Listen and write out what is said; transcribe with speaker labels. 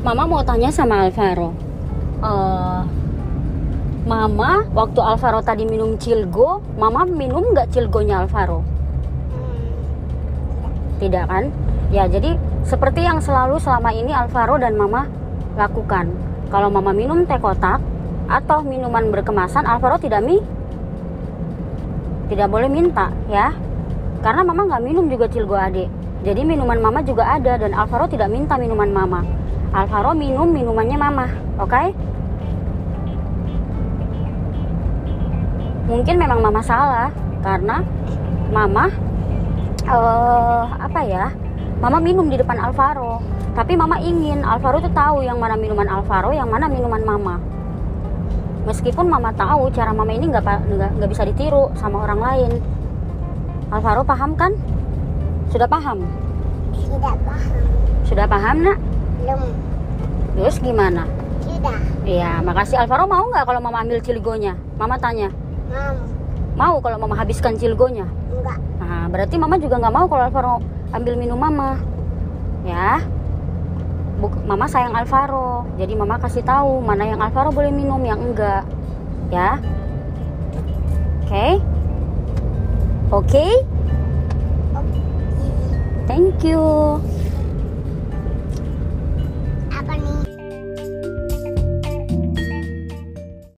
Speaker 1: Mama mau tanya sama Alvaro. Eh, Mama, waktu Alvaro tadi minum Cilgo, Mama minum nggak Cilgonya Alvaro? Tidak kan? Ya, jadi seperti yang selalu selama ini Alvaro dan Mama lakukan. Kalau Mama minum teh kotak atau minuman berkemasan, Alvaro tidak mi tidak boleh minta ya. Karena Mama nggak minum juga Cilgo adik. Jadi minuman Mama juga ada dan Alvaro tidak minta minuman Mama. Alvaro minum minumannya Mama, oke? Mungkin memang Mama salah karena Mama eh apa ya? Mama minum di depan Alvaro. Tapi Mama ingin Alvaro tuh tahu yang mana minuman Alvaro, yang mana minuman Mama. Meskipun Mama tahu cara Mama ini nggak nggak bisa ditiru sama orang lain. Alvaro paham kan? Sudah paham?
Speaker 2: Tidak paham.
Speaker 1: Sudah paham nak?
Speaker 2: Belum.
Speaker 1: Terus gimana?
Speaker 2: Tidak.
Speaker 1: Iya, makasih Alvaro mau nggak kalau Mama ambil cilgonya? Mama tanya.
Speaker 2: Mam.
Speaker 1: Mau kalau Mama habiskan cilgonya?
Speaker 2: Enggak.
Speaker 1: Nah, berarti Mama juga nggak mau kalau Alvaro ambil minum Mama. Ya. Buk- Mama sayang Alvaro. Jadi Mama kasih tahu mana yang Alvaro boleh minum, yang enggak. Ya. Oke? Oke?
Speaker 2: Oke.
Speaker 1: Thank you.